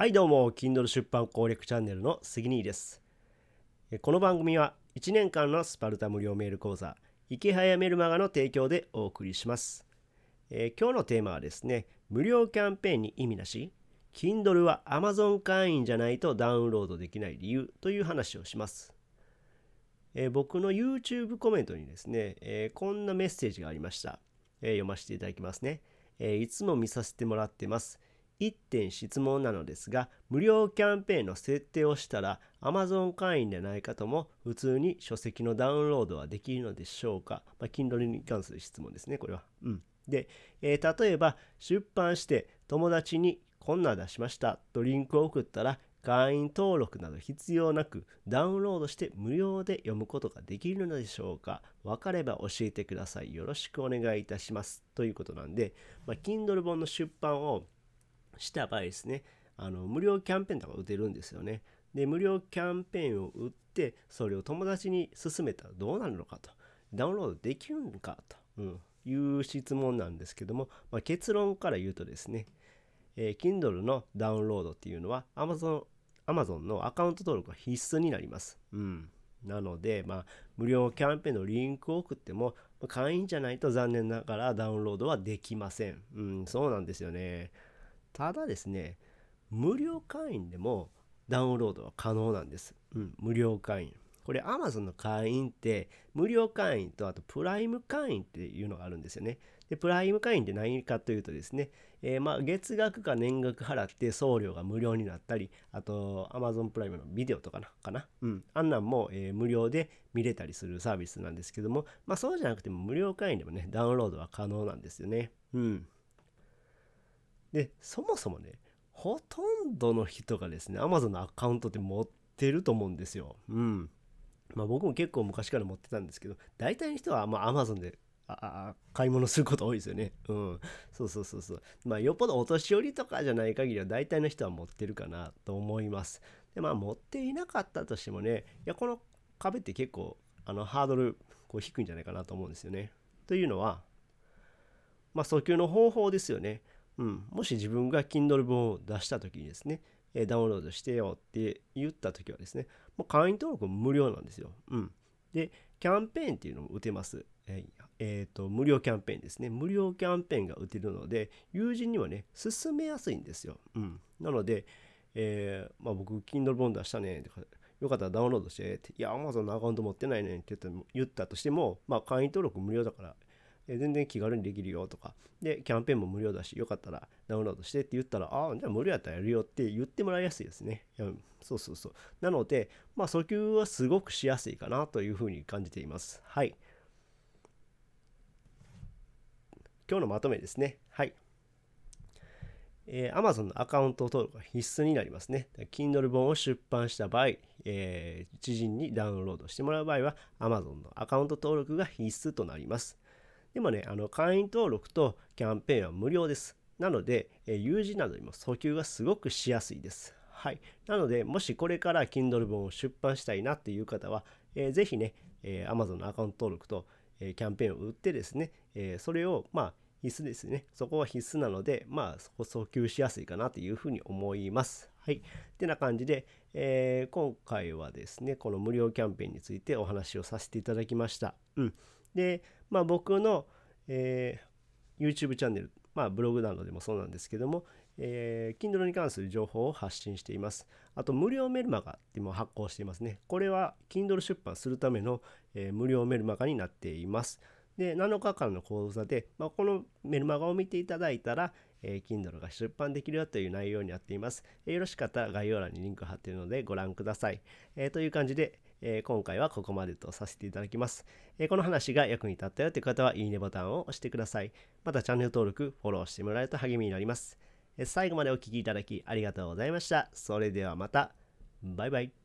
はいどうも Kindle 出版攻略チャンネルの杉兄です。この番組は1年間のスパルタ無料メール講座池早メルマガの提供でお送りします、えー、今日のテーマはですね無料キャンペーンに意味なし Kindle は Amazon 会員じゃないとダウンロードできない理由という話をします、えー、僕の YouTube コメントにですね、えー、こんなメッセージがありました、え読ませていただきますね、えいつも見させてもらってます。1点質問なのですが、無料キャンペーンの設定をしたら Amazon 会員でない方も普通に書籍のダウンロードはできるのでしょうか、まあ、Kindle に関する質問ですね、これは。うん。で、えー、例えば出版して友達にこんな出しましたとリンクを送ったら会員登録など必要なくダウンロードして無料で読むことができるのでしょうか分かれば教えてください。よろしくお願いいたします。ということなんで、まあ、Kindle 本の出版をした場合ですね、あの無料キャンペーンとか打てるんですよね。で、無料キャンペーンを打って、それを友達に勧めたらどうなるのかと。ダウンロードできるのかと、うん、いう質問なんですけども、まあ、結論から言うとですね、えー、Kindle のダウンロードっていうのは Amazon, Amazon のアカウント登録が必須になります。うん。なので、まあ、無料キャンペーンのリンクを送っても、会員じゃないと残念ながらダウンロードはできません。うん、そうなんですよね。ただですね、無料会員でもダウンロードは可能なんです。うん、無料会員。これ Amazon の会員って無料会員とあとプライム会員っていうのがあるんですよね。で、プライム会員って何かというとですね、えー、まあ月額か年額払って送料が無料になったり、あと Amazon プライムのビデオとかな、かな。うん。あんなんも、え、無料で見れたりするサービスなんですけども、まあそうじゃなくても無料会員でもね、ダウンロードは可能なんですよね。うん。で、そもそもね、ほとんどの人がですね、Amazon のアカウントって持ってると思うんですよ。うん。まあ僕も結構昔から持ってたんですけど、大体の人はまあ Amazon であ買い物すること多いですよね。うん。そうそうそうそう。まあよっぽどお年寄りとかじゃない限りは大体の人は持ってるかなと思います。で、まあ持っていなかったとしてもね、いやこの壁って結構あのハードルこう低いんじゃないかなと思うんですよね。というのは、まあ訴求の方法ですよね。うん、もし自分が Kindle 本を出した時にですね、えダウンロードしてよって言った時はですね、もう会員登録無料なんですよ。うん。で、キャンペーンっていうのも打てます。えー、えー、と、無料キャンペーンですね。無料キャンペーンが打てるので、友人にはね、進めやすいんですよ。うん。なので、えー、まあ僕、Kindle 本出したね、とか、よかったらダウンロードしてって、いや、Amazon のアカウント持ってないねんって言ったとしても、まあ会員登録無料だから、え全然気軽にできるよとか、で、キャンペーンも無料だし、よかったらダウンロードしてって言ったら、ああ、じゃあ無料やったらやるよって言ってもらいやすいですね。うん、そうそうそう。なので、まあ、訴求はすごくしやすいかなというふうに感じています。はい。今日のまとめですね。はい。えー、Amazon のアカウント登録が必須になりますね。Kindle 本を出版した場合、えー、知人にダウンロードしてもらう場合は Amazon のアカウント登録が必須となります。でもね、あの会員登録とキャンペーンは無料です。なので、え友人などにも訴求がすごくしやすいです。はい。なので、もしこれから Kindle 本を出版したいなっていう方は、えー、ぜひね、えー、Amazon のアカウント登録と、えー、キャンペーンを売ってですね、えそれを、まあ、必須ですね。そこは必須なので、まあ、そこ訴求しやすいかなというふうに思います。はい。ってな感じで、えー、今回はですね、この無料キャンペーンについてお話をさせていただきました。うん。で、まあ、僕の、えー、YouTube チャンネル、まあ、ブログなどでもそうなんですけども、えー、Kindle に関する情報を発信しています。あと、無料メルマガっても発行していますね。これは Kindle 出版するための、えー、無料メルマガになっています。で、7日間の講座で、まあ、このメルマガを見ていただいたら、えー、Kindle が出版できるよという内容になっています。えー、よろしかったら概要欄にリンク貼っているのでご覧ください。えー、という感じで、え今回はここまでとさせていただきます、えこの話が役に立ったよという方は、いいねボタンを押してください。またチャンネル登録、フォローしてもらえると励みになります。え最後までお聴きいただきありがとうございました。それではまた。バイバイ。